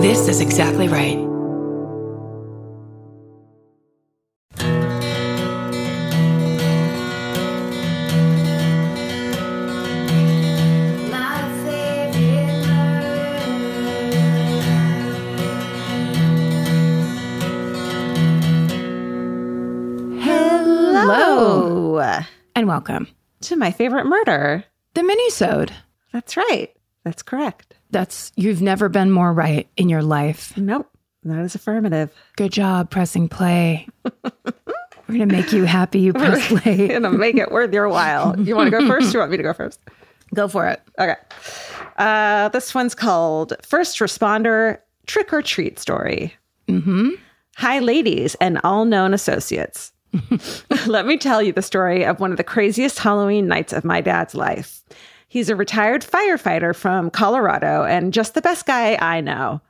This is exactly right. Hello And welcome. to my favorite murder. The minisode. That's right. That's correct. That's you've never been more right in your life. Nope, that is affirmative. Good job pressing play. We're gonna make you happy you press play. Gonna make it worth your while. You want to go first? Or you want me to go first? Go for it. Okay. Uh, this one's called First Responder Trick or Treat Story. Mm-hmm. Hi, ladies and all known associates. Let me tell you the story of one of the craziest Halloween nights of my dad's life. He's a retired firefighter from Colorado and just the best guy I know.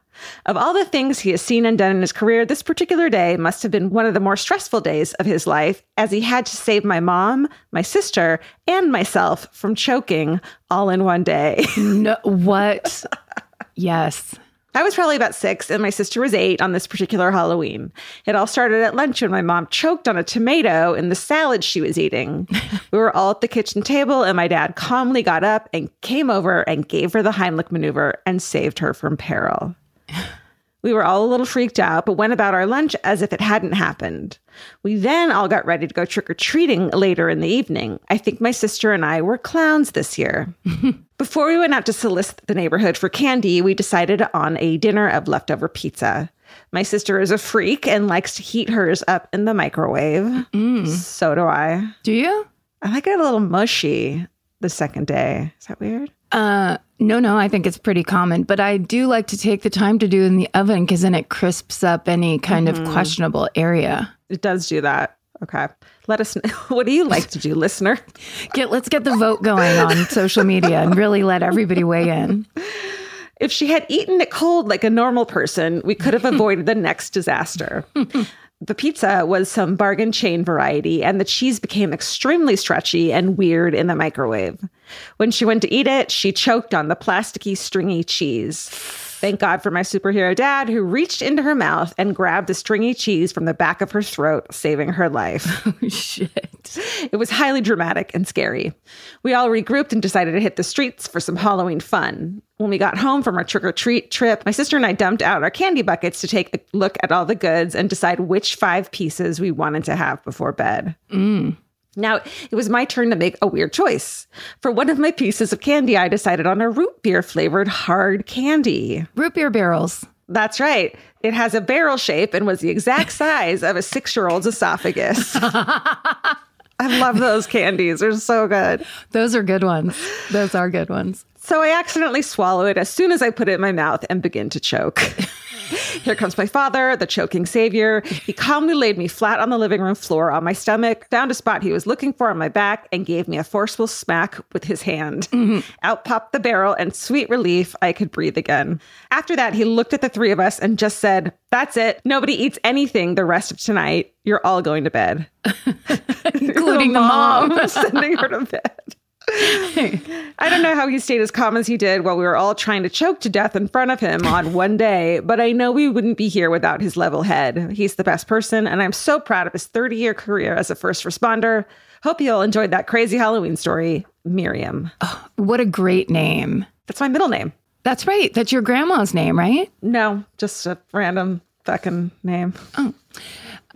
Of all the things he has seen and done in his career, this particular day must have been one of the more stressful days of his life as he had to save my mom, my sister, and myself from choking all in one day. No what? yes. I was probably about six, and my sister was eight on this particular Halloween. It all started at lunch when my mom choked on a tomato in the salad she was eating. we were all at the kitchen table, and my dad calmly got up and came over and gave her the Heimlich maneuver and saved her from peril. We were all a little freaked out, but went about our lunch as if it hadn't happened. We then all got ready to go trick or treating later in the evening. I think my sister and I were clowns this year. Before we went out to solicit the neighborhood for candy, we decided on a dinner of leftover pizza. My sister is a freak and likes to heat hers up in the microwave. So do I. Do you? I like it a little mushy the second day. Is that weird? Uh no, no, I think it's pretty common, but I do like to take the time to do it in the oven because then it crisps up any kind of questionable area. It does do that. Okay. Let us know. What do you like to do, listener? Get let's get the vote going on social media and really let everybody weigh in. If she had eaten it cold like a normal person, we could have avoided the next disaster. The pizza was some bargain chain variety, and the cheese became extremely stretchy and weird in the microwave. When she went to eat it, she choked on the plasticky, stringy cheese. Thank God for my superhero dad, who reached into her mouth and grabbed the stringy cheese from the back of her throat, saving her life. Oh, shit. It was highly dramatic and scary. We all regrouped and decided to hit the streets for some Halloween fun. When we got home from our trick or treat trip, my sister and I dumped out our candy buckets to take a look at all the goods and decide which five pieces we wanted to have before bed. Mm. Now, it was my turn to make a weird choice. For one of my pieces of candy, I decided on a root beer flavored hard candy. Root beer barrels. That's right. It has a barrel shape and was the exact size of a six year old's esophagus. I love those candies. They're so good. Those are good ones. Those are good ones. So I accidentally swallow it as soon as I put it in my mouth and begin to choke. Here comes my father, the choking savior. He calmly laid me flat on the living room floor on my stomach, found a spot he was looking for on my back, and gave me a forceful smack with his hand. Mm-hmm. Out popped the barrel, and sweet relief, I could breathe again. After that, he looked at the three of us and just said, That's it. Nobody eats anything the rest of tonight. You're all going to bed. Including the mom. sending her to bed. I don't know how he stayed as calm as he did while we were all trying to choke to death in front of him on one day, but I know we wouldn't be here without his level head. He's the best person, and I'm so proud of his 30 year career as a first responder. Hope you all enjoyed that crazy Halloween story, Miriam. Oh, What a great name. That's my middle name. That's right. That's your grandma's name, right? No, just a random fucking name. Oh.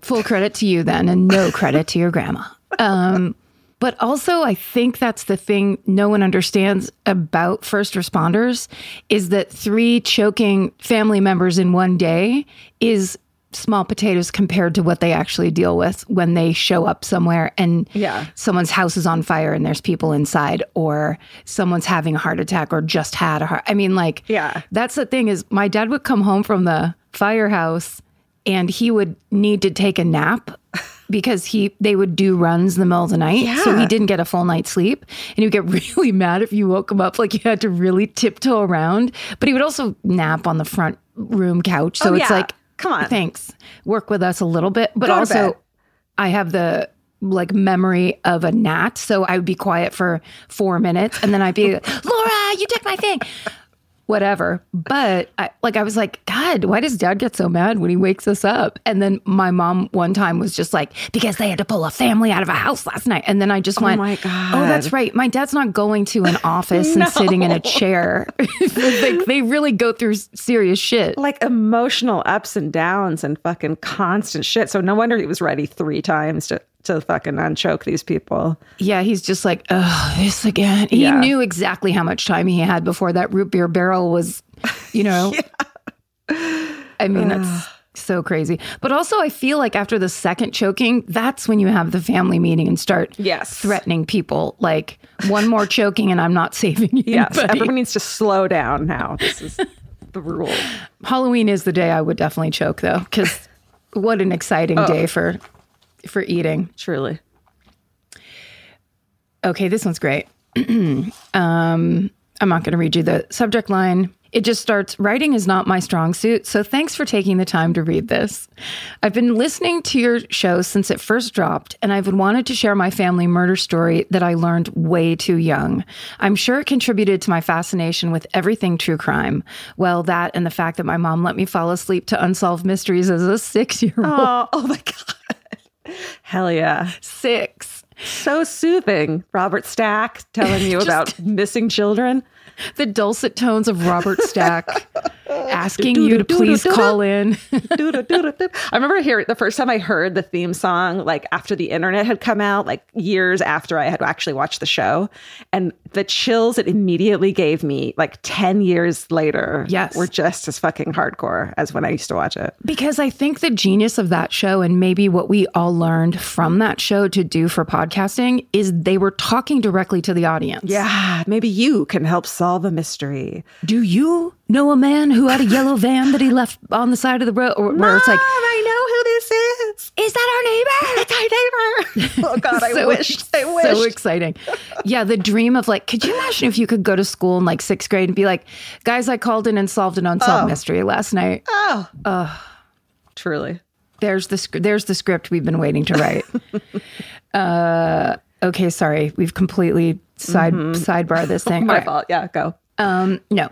Full credit to you then, and no credit to your grandma. Um, but also, I think that's the thing no one understands about first responders is that three choking family members in one day is small potatoes compared to what they actually deal with when they show up somewhere and Yeah. someone's house is on fire and there's people inside or someone's having a heart attack or just had a heart. I mean like Yeah. that's the thing is my dad would come home from the firehouse and he would need to take a nap because he they would do runs in the middle of the night. So he didn't get a full night's sleep. And he would get really mad if you woke him up like you had to really tiptoe around. But he would also nap on the front room couch. So Oh, it's yeah. like Come on. thanks. Work with us a little bit. But Go also i have the like memory of a gnat. So i would be quiet for four minutes. And then i'd be laura you took my thing whatever but I, like i was like god why does dad get so mad when he wakes us up? And then my mom one time was just like, because they had to pull a family out of a house last night. And then I just oh went, Oh my God. oh, that's right. My dad's not going to an office and sitting in a chair. like, they really go through serious shit. Like emotional ups and downs and fucking constant shit. So no wonder he was ready three times to, to fucking unchoke these people. Yeah, he's just like, oh, this again. He Yeah. knew exactly how much time he had before that root beer barrel was, you know. I mean, that's so crazy. But also, I feel like after the second choking, that's when you have the family meeting and start Yes. threatening people. Like, one more choking and I'm not saving you. Yes. Everyone needs to slow down now. This is the rule. Halloween is the day I would definitely choke, though, because what an exciting Oh. day for for eating. Truly. Okay, this one's great. um, I'm not going to read you the subject line. It just starts Writing is not my strong suit, so thanks for taking the time to read this. I've been listening to your show since it first dropped, and I've wanted to share my family murder story that I learned way too young. I'm sure it contributed to my fascination with everything true crime. Well, that and the fact that my mom let me fall asleep to unsolved mysteries as a six year old. Oh, oh my God. Hell yeah. Six. So soothing. Robert Stack telling you about missing children. the dulcet tones of Robert Stack asking you to please call in. I remember hearing the first time I heard the theme song, like after the internet had come out, like years after I had actually watched the show. And the chills it immediately gave me, like 10 years later, Yes. were just as fucking hardcore as when I used to watch it. Because I think the genius of that show and maybe what we all learned from that show to do for podcasting is they were talking directly to the audience. Yeah, maybe you can help solve a mystery. Do you know a man who had a yellow van that he left on the side of the road? Or, where it's like, I know who this is. is that our neighbor? It's our neighbor. Oh God, I wish. I wish. So exciting. Yeah, the dream of like, could you imagine if you could go to school in like sixth grade and be like, guys, I called in and solved an unsolved Oh. mystery last night. oh, truly. There's the sc- there's the script we've been waiting to write. uh, okay, sorry, we've completely side sidebar this thing. My right. fault. Yeah, go. Um, no.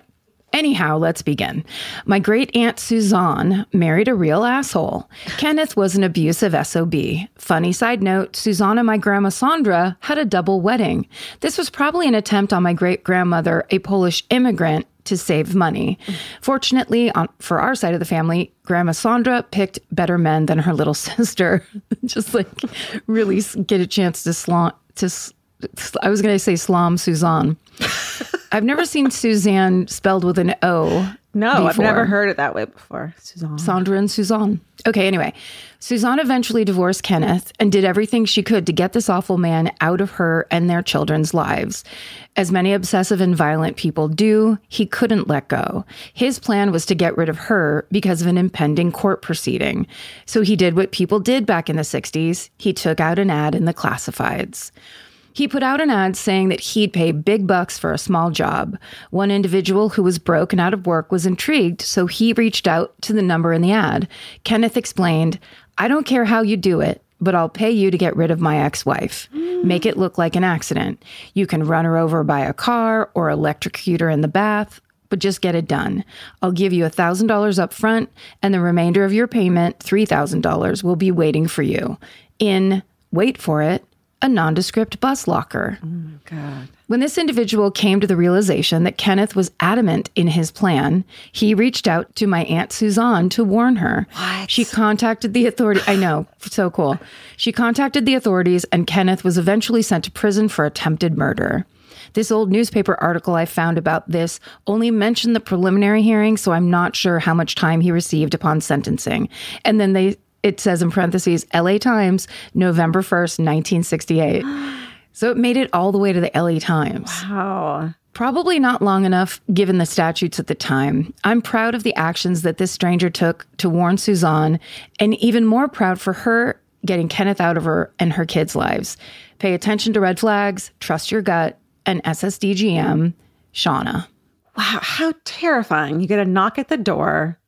Anyhow, let's begin. My great aunt Suzanne married a real asshole. Kenneth was an abusive SOB. Funny side note Suzanne and my grandma Sandra had a double wedding. This was probably an attempt on my great grandmother, a Polish immigrant, to save money. Fortunately, on, for our side of the family, Grandma Sandra picked better men than her little sister. Just like really get a chance to slant, To, I was going to say slom Suzanne. I've never seen Suzanne spelled with an O. No, I've never heard it that way before. Suzanne. Sandra and Suzanne. Okay, anyway, Suzanne eventually divorced Kenneth and did everything she could to get this awful man out of her and their children's lives. As many obsessive and violent people do, he couldn't let go. His plan was to get rid of her because of an impending court proceeding. So he did what people did back in the 60s he took out an ad in the classifieds. He put out an ad saying that he'd pay big bucks for a small job. One individual who was broke and out of work was intrigued, so he reached out to the number in the ad. Kenneth explained, I don't care how you do it, but I'll pay you to get rid of my ex wife. Make it look like an accident. You can run her over by a car or electrocute her in the bath, but just get it done. I'll give you $1,000 up front, and the remainder of your payment, $3,000, will be waiting for you in, wait for it, a nondescript bus locker. Oh God. When this individual came to the realization that Kenneth was adamant in his plan, he reached out to my Aunt Suzanne to warn her. What? She contacted the authority. I know, so cool. She contacted the authorities, and Kenneth was eventually sent to prison for attempted murder. This old newspaper article I found about this only mentioned the preliminary hearing, so I'm not sure how much time he received upon sentencing. And then they it says in parentheses LA Times, November 1st, 1968. So it made it all the way to the LA Times. Wow. Probably not long enough given the statutes at the time. I'm proud of the actions that this stranger took to warn Suzanne, and even more proud for her getting Kenneth out of her and her kids' lives. Pay attention to red flags, trust your gut, and SSDGM, Shauna. Wow. How terrifying. You get a knock at the door,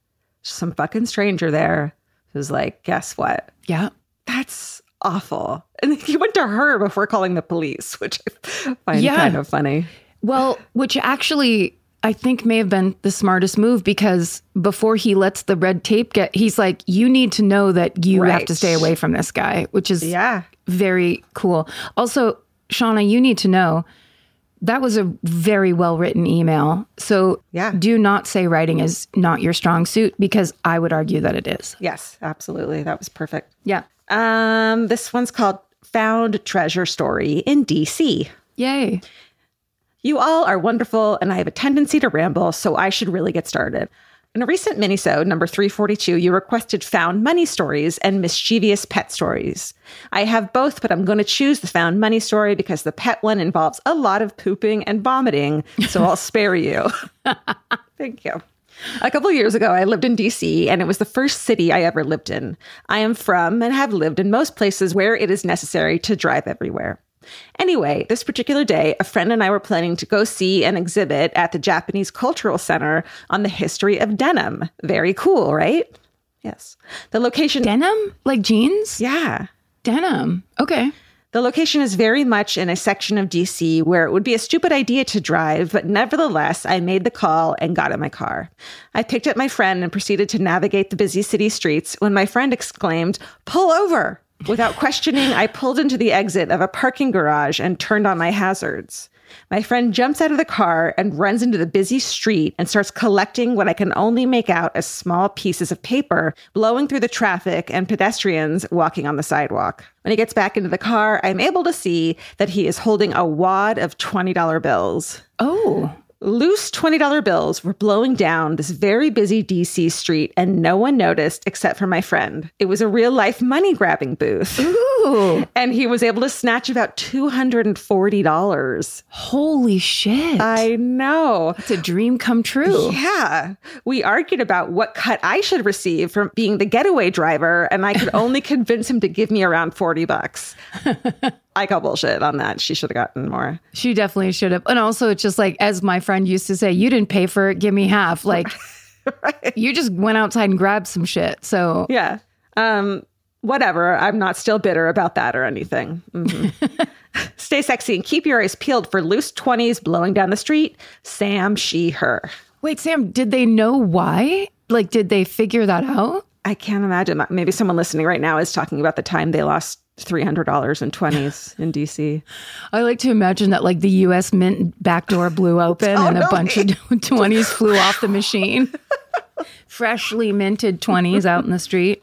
some fucking stranger there who's like, guess what? Yeah. That's awful. And he went to her before calling the police, which I find Yeah. kind of funny. Well, which actually I think may have been the smartest move because before he lets the red tape get, he's like, you need to know that you have to stay away from this guy, which is Yeah. very cool. Also, Shauna, you need to know that was a very well written email. So Yeah. do not say writing is not your strong suit because I would argue that it is. Yes, absolutely. That was perfect. Yeah. Um, this one's called Found Treasure Story in DC. Yay. You all are wonderful, and I have a tendency to ramble, so I should really get started. In a recent minisode, number 342, you requested found money stories and mischievous pet stories. I have both, but I'm going to choose the found money story because the pet one involves a lot of pooping and vomiting, so I'll spare you. Thank you. A couple years ago, I lived in DC, and it was the first city I ever lived in. I am from and have lived in most places where it is necessary to drive everywhere. Anyway, this particular day, a friend and I were planning to go see an exhibit at the Japanese Cultural Center on the history of denim. Very cool, right? Yes. The location. Denim? Like jeans? yeah. Denim. Okay. The location is very much in a section of DC where it would be a stupid idea to drive, but nevertheless, I made the call and got in my car. I picked up my friend and proceeded to navigate the busy city streets when my friend exclaimed, Pull over! Without questioning, I pulled into the exit of a parking garage and turned on my hazards. My friend jumps out of the car and runs into the busy street and starts collecting what I can only make out as small pieces of paper blowing through the traffic and pedestrians walking on the sidewalk. When he gets back into the car, I'm able to see that he is holding a wad of $20 bills. Oh. Loose $20 bills were blowing down this very busy DC street, and no one noticed except for my friend. It was a real life money grabbing booth. Ooh. And he was able to snatch about $240. Holy shit. I know. it's a dream come true. Yeah. We argued about what cut I should receive from being the getaway driver, and I could only convince him to give me around 40 bucks. I call bullshit on that. She should have gotten more. She definitely should have. And also, it's just like, as my friend used to say, you didn't pay for it, give me half. Like, you just went outside and grabbed some shit. So, Yeah. Um, whatever. I'm not still bitter about that or anything. Mhm. Stay sexy and keep your eyes peeled for loose 20s blowing down the street. Sam, she, her. wait, Sam, did they know why? Like, did they figure that out? I can't imagine. Maybe someone listening right now is talking about the time they lost $300 in 20s in DC. I like to imagine that, like, the US Mint back door blew open and a bunch of 20s flew off the machine. Freshly minted 20s out in the street.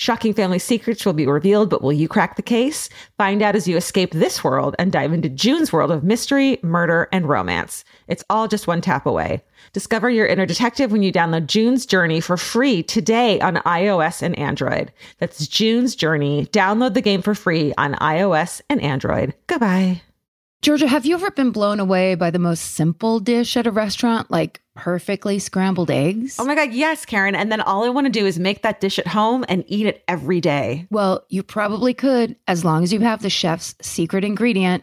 Shocking family secrets will be revealed, but will you crack the case? Find out as you escape this world and dive into June's world of mystery, murder, and romance. It's all just one tap away. Discover your inner detective when you download June's Journey for free today on iOS and Android. That's June's Journey. Download the game for free on iOS and Android. Goodbye. Georgia, have you ever been blown away by the most simple dish at a restaurant, like perfectly scrambled eggs? Oh my God, yes, Karen. And then all I want to do is make that dish at home and eat it every day. Well, you probably could, as long as you have the chef's secret ingredient,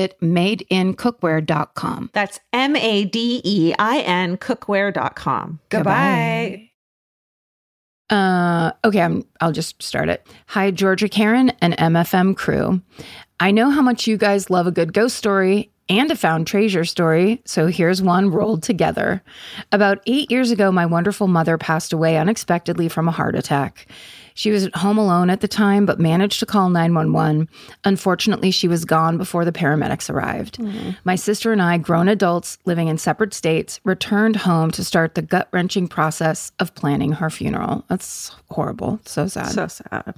madeincookware.com. That's M A D E I N cookware.com. Goodbye. Uh, okay, I'm, I'll just start it. Hi, Georgia Karen and MFM crew. I know how much you guys love a good ghost story and a found treasure story, so here's one rolled together. About eight years ago, my wonderful mother passed away unexpectedly from a heart attack. She was at home alone at the time, but managed to call 911. Unfortunately, she was gone before the paramedics arrived. Mm-hmm. My sister and I, grown adults living in separate states, returned home to start the gut wrenching process of planning her funeral. That's horrible. So sad. So sad.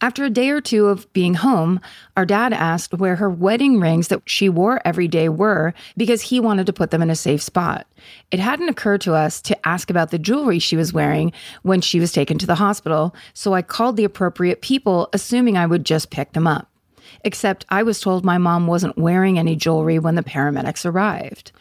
After a day or two of being home, our dad asked where her wedding rings that she wore every day were because he wanted to put them in a safe spot. It hadn't occurred to us to ask about the jewelry she was wearing when she was taken to the hospital, so I called the appropriate people, assuming I would just pick them up except I was told my mom wasn't wearing any jewelry when the paramedics arrived.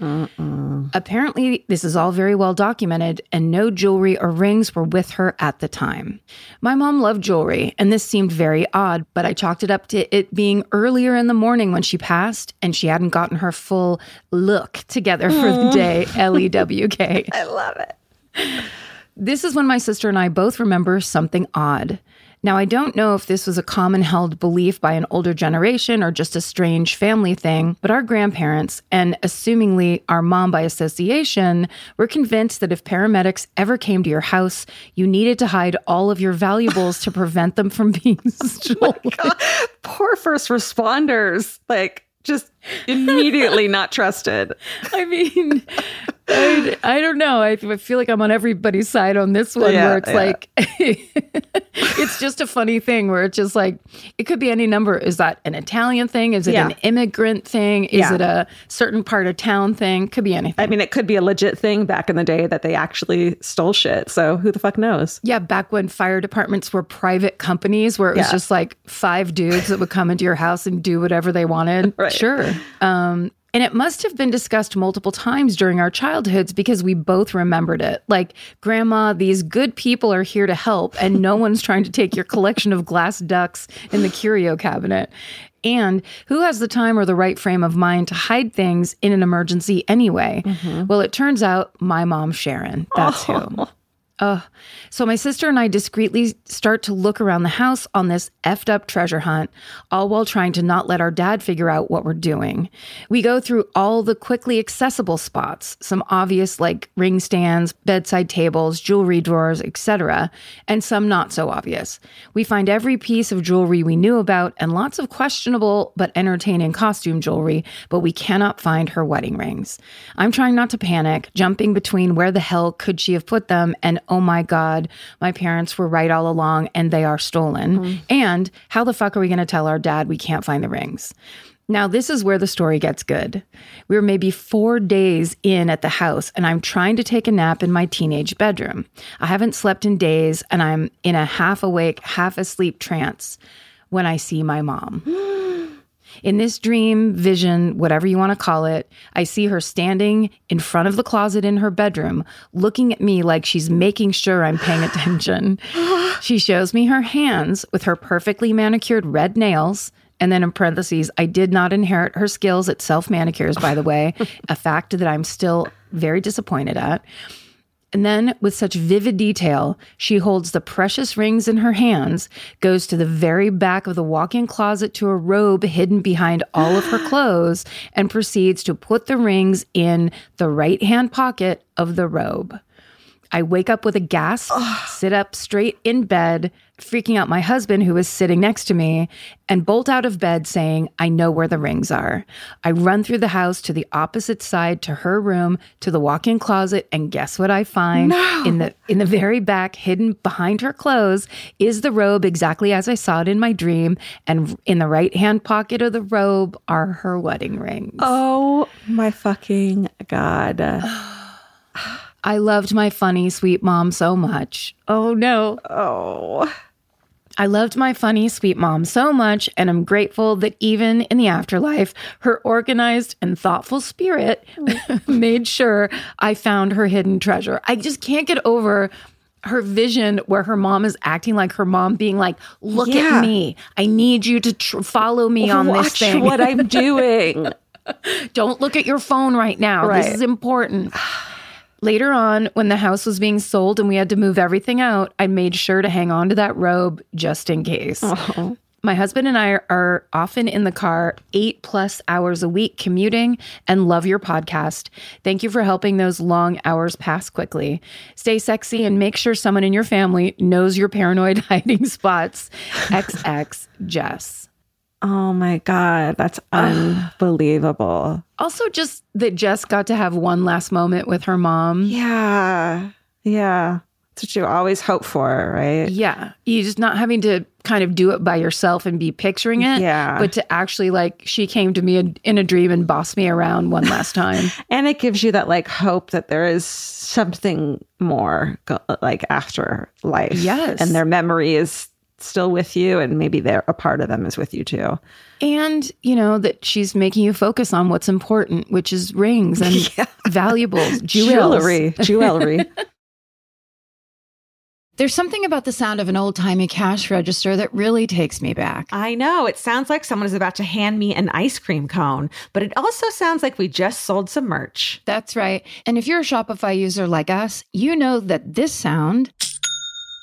Apparently, this is all very well documented, and no jewelry or rings were with her at the time. My mom loved jewelry, and this seemed very odd, but I chalked it up to it being earlier in the morning when she passed, and she hadn't gotten her full look together for the mm. day. L E W K. I love it. This is when my sister and I both remember something odd. Now, I don't know if this was a common held belief by an older generation or just a strange family thing, but our grandparents, and assumingly our mom by association, were convinced that if paramedics ever came to your house, you needed to hide all of your valuables to prevent them from being oh stolen. Oh Poor first responders. Like, just immediately not trusted. I mean, I, I, don't know. I feel like I'm on everybody's side on this one, yeah, where it's yeah. like, it's just a funny thing where it's just like, it could be any number. Is that an Italian thing? Is it yeah. an immigrant thing? Is it a certain part of town thing? Could be anything. I mean, it could be a legit thing back in the day that they actually stole shit. So who the fuck knows? Yeah, back when fire departments were private companies where it was just like five dudes that would come into your house and do whatever they wanted. right. Sure. Um, and it must have been discussed multiple times during our childhoods because we both remembered it. Like, Grandma, these good people are here to help, and no one's trying to take your collection of glass ducks in the curio cabinet. And who has the time or the right frame of mind to hide things in an emergency anyway? Mm-hmm. Well, it turns out my mom, Sharon. That's oh. who. Ugh. So my sister and I discreetly start to look around the house on this effed up treasure hunt, all while trying to not let our dad figure out what we're doing. We go through all the quickly accessible spots, some obvious like ring stands, bedside tables, jewelry drawers, etc., and some not so obvious. We find every piece of jewelry we knew about and lots of questionable but entertaining costume jewelry, but we cannot find her wedding rings. I'm trying not to panic, jumping between where the hell could she have put them and oh my God, my parents were right all along and they are stolen. Mm. And how the fuck are we going to tell our dad we can't find the rings? Now, this is where the story gets good. We were maybe four days in at the house, and I'm trying to take a nap in my teenage bedroom. I haven't slept in days, and I'm in a half awake, half asleep trance when I see my mom. In this dream, vision, whatever you want to call it, I see her standing in front of the closet in her bedroom, looking at me like she's making sure I'm paying attention. she shows me her hands with her perfectly manicured red nails. And then in parentheses, I did not inherit her skills at self manicures, by the way, a fact that I'm still very disappointed at. And then, with such vivid detail, she holds the precious rings in her hands, goes to the very back of the walk in closet to a robe hidden behind all of her clothes, and proceeds to put the rings in the right hand pocket of the robe. I wake up with a gasp, sit up straight in bed, freaking out my husband, who is sitting next to me, and bolt out of bed saying, I know where the rings are. I run through the house to the opposite side to her room, to the walk in closet, and guess what I find? No. In the in the very back, hidden behind her clothes, is the robe exactly as I saw it in my dream. And in the right hand pocket of the robe are her wedding rings. Oh my fucking God. I loved my funny, sweet mom so much. Oh no. Oh. I loved my funny, sweet mom so much, and I'm grateful that even in the afterlife, her organized and thoughtful spirit made sure I found her hidden treasure. I just can't get over her vision where her mom is acting like her mom being like, Look Yeah. at me. I need you to tr- follow me on this Watch thing. what I'm doing. Don't look at your phone right now. Right. This is important. Later on, when the house was being sold and we had to move everything out, I made sure to hang on to that robe just in case. My husband and I are often in the car eight plus hours a week commuting and love your podcast. Thank you for helping those long hours pass quickly. Stay sexy and make sure someone in your family knows your paranoid hiding spots. XX Jess. Oh my God. That's unbelievable. Also, just that Jess got to have one last moment with her mom. Yeah. Yeah. That's what you always hope for, right? Yeah. You just not having to kind of do it by yourself and be picturing it. Yeah. But to actually, like, she came to me in, a dream and bossed me around one last time. And it gives you that like hope that there is something more like after life. Yes. And their memory is still with you and maybe they're a part of them is with you too. and, you know, that she's making you focus on what's important, which is rings and valuables. Jewelry. Jewelry. There's something about the sound of an old timey cash register that really takes me back. I know. It sounds like someone is about to hand me an ice cream cone, but it also sounds like we just sold some merch. That's right. And if you're a Shopify user like us, you know that this sound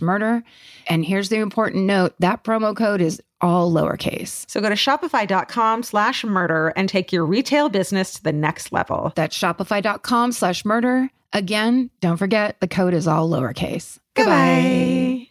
murder. And here's the important note that promo code is all lowercase. So go to shopify.com slash murder and take your retail business to the next level. That's shopify.com slash murder. Again, don't forget the code is all lowercase. Goodbye.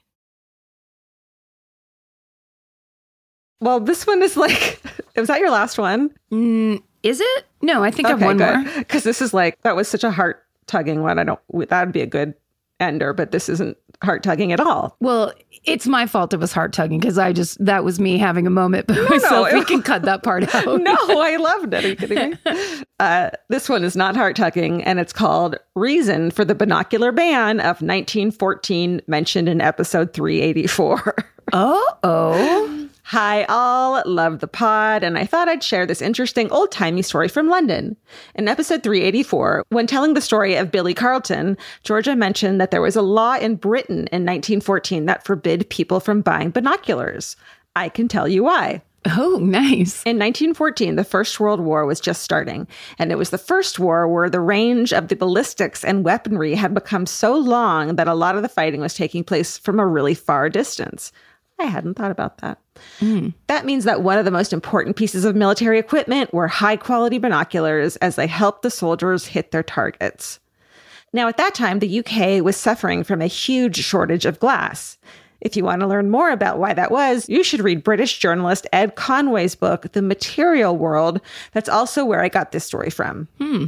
well, this one is like was that your last one? Mm, is it? No, I think I have one more. Because this is like that was such a heart tugging one. I don't that would be a good ender, but this isn't heart tugging at all. Well, it's my fault it was heart tugging because I just, that was me having a moment by myself. it- we can cut that part out. no, I loved it. Are you kidding me? Uh, this one is not heart tugging, and it's called Reason for the Binocular Ban of 1914, mentioned in episode 384. Oh, oh. Hi, all. Love the pod, and I thought I'd share this interesting old timey story from London. In episode 384, when telling the story of Billie Carleton, Georgia mentioned that there was a law in Britain in 1914 that forbid people from buying binoculars. I can tell you why. Oh, nice. In 1914, the First World War was just starting, and it was the first war where the range of the ballistics and weaponry had become so long that a lot of the fighting was taking place from a really far distance. I hadn't thought about that. Mm. That means that one of the most important pieces of military equipment were high quality binoculars as they helped the soldiers hit their targets. Now, at that time, the UK was suffering from a huge shortage of glass. If you want to learn more about why that was, you should read British journalist Ed Conway's book, The Material World. That's also where I got this story from. Hmm.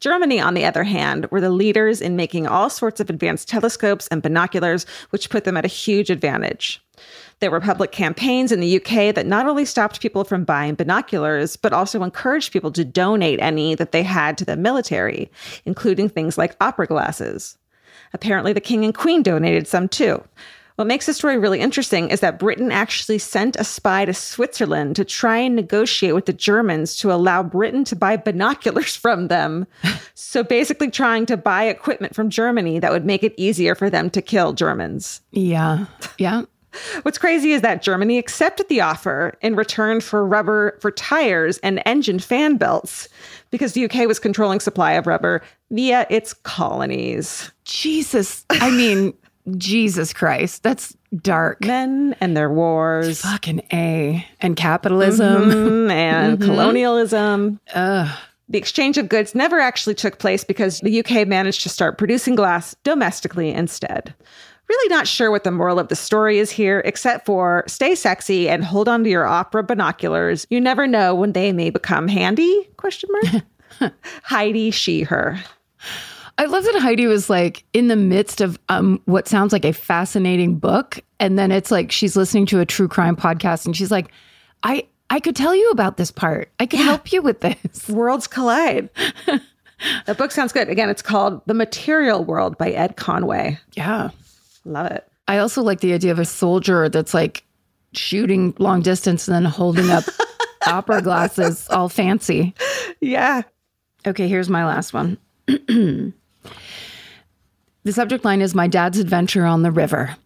Germany, on the other hand, were the leaders in making all sorts of advanced telescopes and binoculars, which put them at a huge advantage. There were public campaigns in the UK that not only stopped people from buying binoculars, but also encouraged people to donate any that they had to the military, including things like opera glasses. Apparently, the king and queen donated some too. What makes this story really interesting is that Britain actually sent a spy to Switzerland to try and negotiate with the Germans to allow Britain to buy binoculars from them. so basically, trying to buy equipment from Germany that would make it easier for them to kill Germans. Yeah. Yeah. What's crazy is that Germany accepted the offer in return for rubber for tires and engine fan belts because the UK was controlling supply of rubber via its colonies. Jesus. I mean, Jesus Christ. That's dark. Men and their wars. Fucking A. And capitalism. Mm, and colonialism. The exchange of goods never actually took place because the UK managed to start producing glass domestically instead. Really not sure what the moral of the story is here, except for stay sexy and hold on to your opera binoculars. You never know when they may become handy? Question mark. Heidi, she, her. I love that Heidi was like in the midst of um, what sounds like a fascinating book. And then it's like she's listening to a true crime podcast and she's like, I, I could tell you about this part. I could help you with this. Worlds collide. that book sounds good. Again, it's called The Material World by Ed Conway. Yeah. Love it. I also like the idea of a soldier that's like shooting long distance and then holding up opera glasses, all fancy. Yeah. Okay, here's my last one. the subject line is My Dad's Adventure on the River.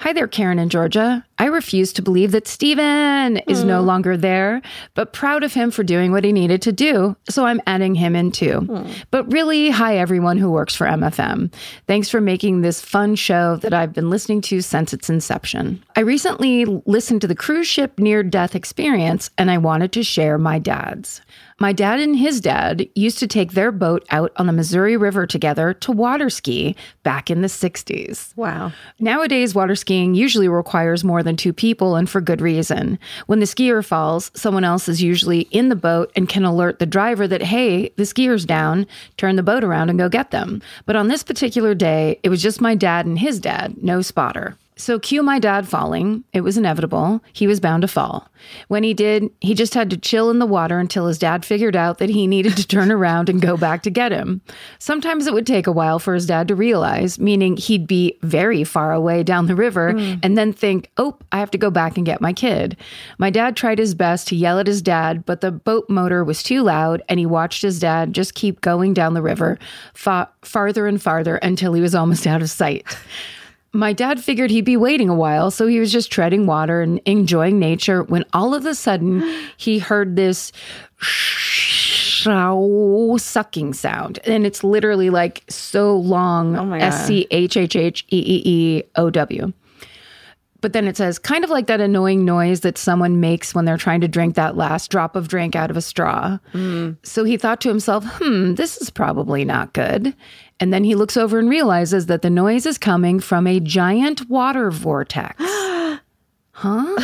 Hi there, Karen and Georgia. I refuse to believe that Steven is no hmm. longer there, but proud of him for doing what he needed to do. So I'm adding him in too. Hmm. But really, hi, everyone who works for MFM. Thanks for making this fun show that I've been listening to since its inception. I recently listened to the cruise ship near death experience, and I wanted to share my dad's. My dad and his dad used to take their boat out on the Missouri River together to water ski back in the 60s. Wow. Nowadays, water skiing usually requires more than two people and for good reason. When the skier falls, someone else is usually in the boat and can alert the driver that, hey, the skier's down, turn the boat around and go get them. But on this particular day, it was just my dad and his dad, no spotter. So, cue my dad falling. It was inevitable. He was bound to fall. When he did, he just had to chill in the water until his dad figured out that he needed to turn around and go back to get him. Sometimes it would take a while for his dad to realize, meaning he'd be very far away down the river mm. and then think, oh, I have to go back and get my kid. My dad tried his best to yell at his dad, but the boat motor was too loud and he watched his dad just keep going down the river fa- farther and farther until he was almost out of sight. My dad figured he'd be waiting a while, so he was just treading water and enjoying nature when all of a sudden he heard this shh sucking sound. And it's literally like so long my S C H H H E E E O W. But then it says, kind of like that annoying noise that someone makes when they're trying to drink that last drop of drink out of a straw. So he thought to himself, hmm, this is probably not good. And then he looks over and realizes that the noise is coming from a giant water vortex. huh?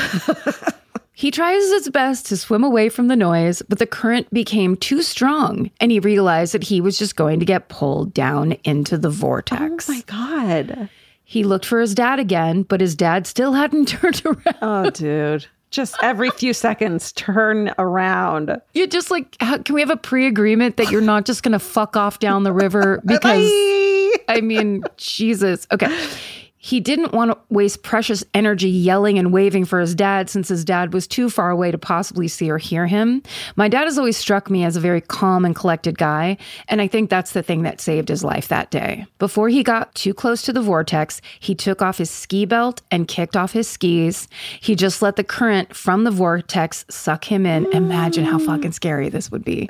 he tries his best to swim away from the noise, but the current became too strong, and he realized that he was just going to get pulled down into the vortex. Oh my God. He looked for his dad again, but his dad still hadn't turned around. Oh, dude. Just every few seconds, turn around. You're just like, how, can we have a pre agreement that you're not just going to fuck off down the river? Because, Bye. I mean, Jesus. Okay. He didn't want to waste precious energy yelling and waving for his dad since his dad was too far away to possibly see or hear him. My dad has always struck me as a very calm and collected guy, and I think that's the thing that saved his life that day. Before he got too close to the vortex, he took off his ski belt and kicked off his skis. He just let the current from the vortex suck him in. Imagine how fucking scary this would be.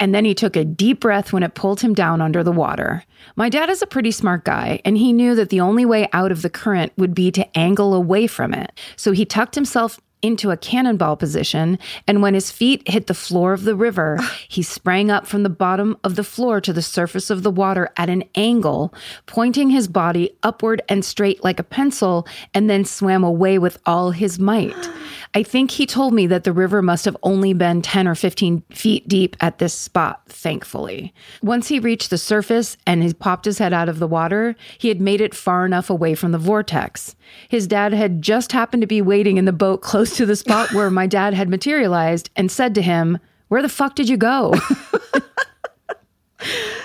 And then he took a deep breath when it pulled him down under the water. My dad is a pretty smart guy, and he knew that the only way out of the current would be to angle away from it. So he tucked himself into a cannonball position, and when his feet hit the floor of the river, he sprang up from the bottom of the floor to the surface of the water at an angle, pointing his body upward and straight like a pencil, and then swam away with all his might. I think he told me that the river must have only been 10 or 15 feet deep at this spot, thankfully. Once he reached the surface and he popped his head out of the water, he had made it far enough away from the vortex. His dad had just happened to be waiting in the boat close to the spot where my dad had materialized and said to him, Where the fuck did you go?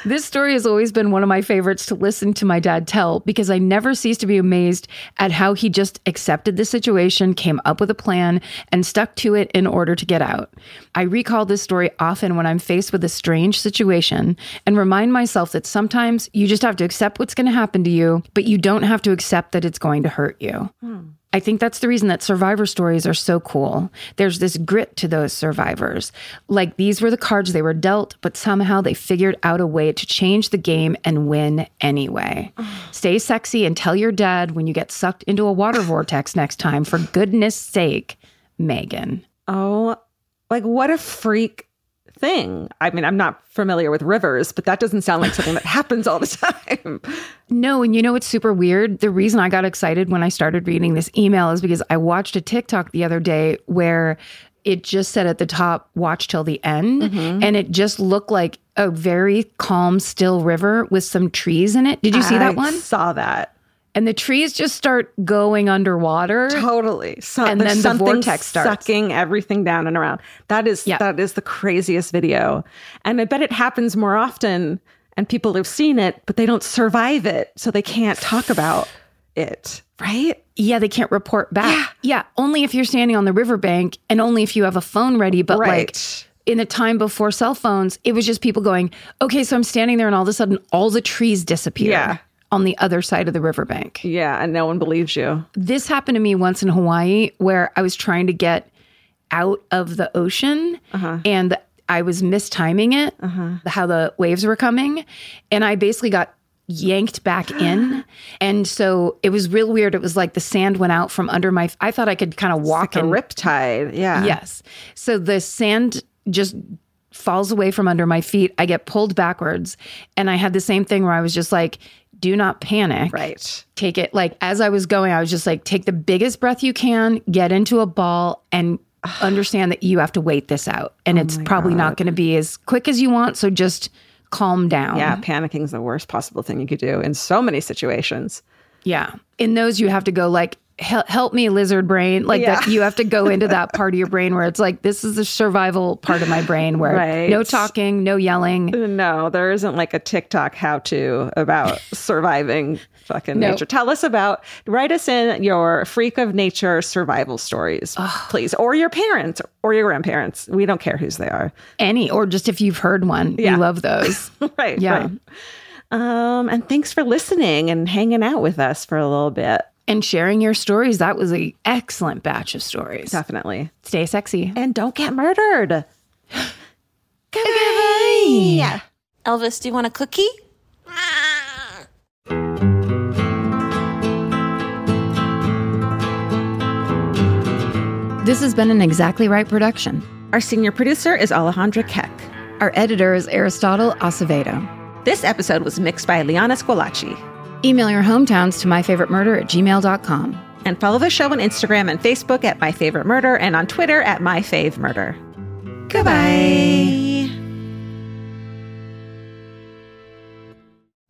This story has always been one of my favorites to listen to my dad tell because I never cease to be amazed at how he just accepted the situation, came up with a plan, and stuck to it in order to get out. I recall this story often when I'm faced with a strange situation and remind myself that sometimes you just have to accept what's going to happen to you, but you don't have to accept that it's going to hurt you. Hmm. I think that's the reason that survivor stories are so cool. There's this grit to those survivors. Like these were the cards they were dealt, but somehow they figured out a way to change the game and win anyway. Stay sexy and tell your dad when you get sucked into a water vortex next time, for goodness sake, Megan. Oh, like what a freak thing. I mean, I'm not familiar with rivers, but that doesn't sound like something that happens all the time. No, and you know what's super weird? The reason I got excited when I started reading this email is because I watched a TikTok the other day where it just said at the top, watch till the end. Mm-hmm. And it just looked like a very calm, still river with some trees in it. Did you see I that one? Saw that. And the trees just start going underwater. Totally. So, And then the something vortex starts. sucking everything down and around. That is Yeah. that is the craziest video. And I bet it happens more often and people have seen it, but they don't survive it. So they can't talk about it. Right? Yeah, they can't report back. Yeah. only if you're standing on the riverbank and only if you have a phone ready. But like in the time before cell phones, it was just people going, okay, so I'm standing there and all of a sudden all the trees disappear Yeah. On the other side of the riverbank. Yeah. And no one believes you. This happened to me once in Hawaii where I was trying to get out of the ocean uh-huh. and I was mistiming it, uh-huh. how the waves were coming. And I basically got yanked back in. And so it was real weird. It was like the sand went out from under my, I thought I could kind of walk Like a and riptide. Yeah. Yes. So the sand just falls away from under my feet. I get pulled backwards. And I had the same thing where I was just like, do not panic. Right. Take it like as I was going, I was just like, take the biggest breath you can, get into a ball, and understand that you have to wait this out. And oh it's probably not going to be as quick as you want. So just calm down. Yeah. Panicking is the worst possible thing you could do in so many situations. Yeah. In those, you have to go like, "Hel- help me, lizard brain. Like that, you have to go into that part of your brain where it's like, this is the survival part of my brain where Right. no talking, no yelling. No, there isn't like a TikTok how to about surviving fucking No. nature. Tell us about, write us in your freak of nature survival stories, please, or your parents or your grandparents. We don't care whose they are. Any, or just if you've heard one, Yeah. we love those. right. Yeah. Right. Um, and thanks for listening and hanging out with us for a little bit. And sharing your stories. That was a excellent batch of stories. Definitely. Stay sexy. And don't get murdered. Goodbye. Elvis, do you want a cookie? This has been an Exactly Right production. Our senior producer is Alejandra Keck. Our editor is Aristotle Acevedo. This episode was mixed by Liana Squillace. Email your hometowns to myfavoritemurder at gmail.com. And follow the show on Instagram and Facebook at My Favorite Murder and on Twitter at My Fave Murder. Goodbye.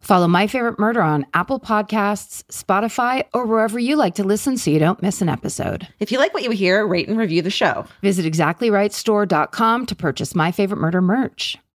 Follow My Favorite Murder on Apple Podcasts, Spotify, or wherever you like to listen so you don't miss an episode. If you like what you hear, rate and review the show. Visit exactlyrightstore.com to purchase My Favorite Murder merch.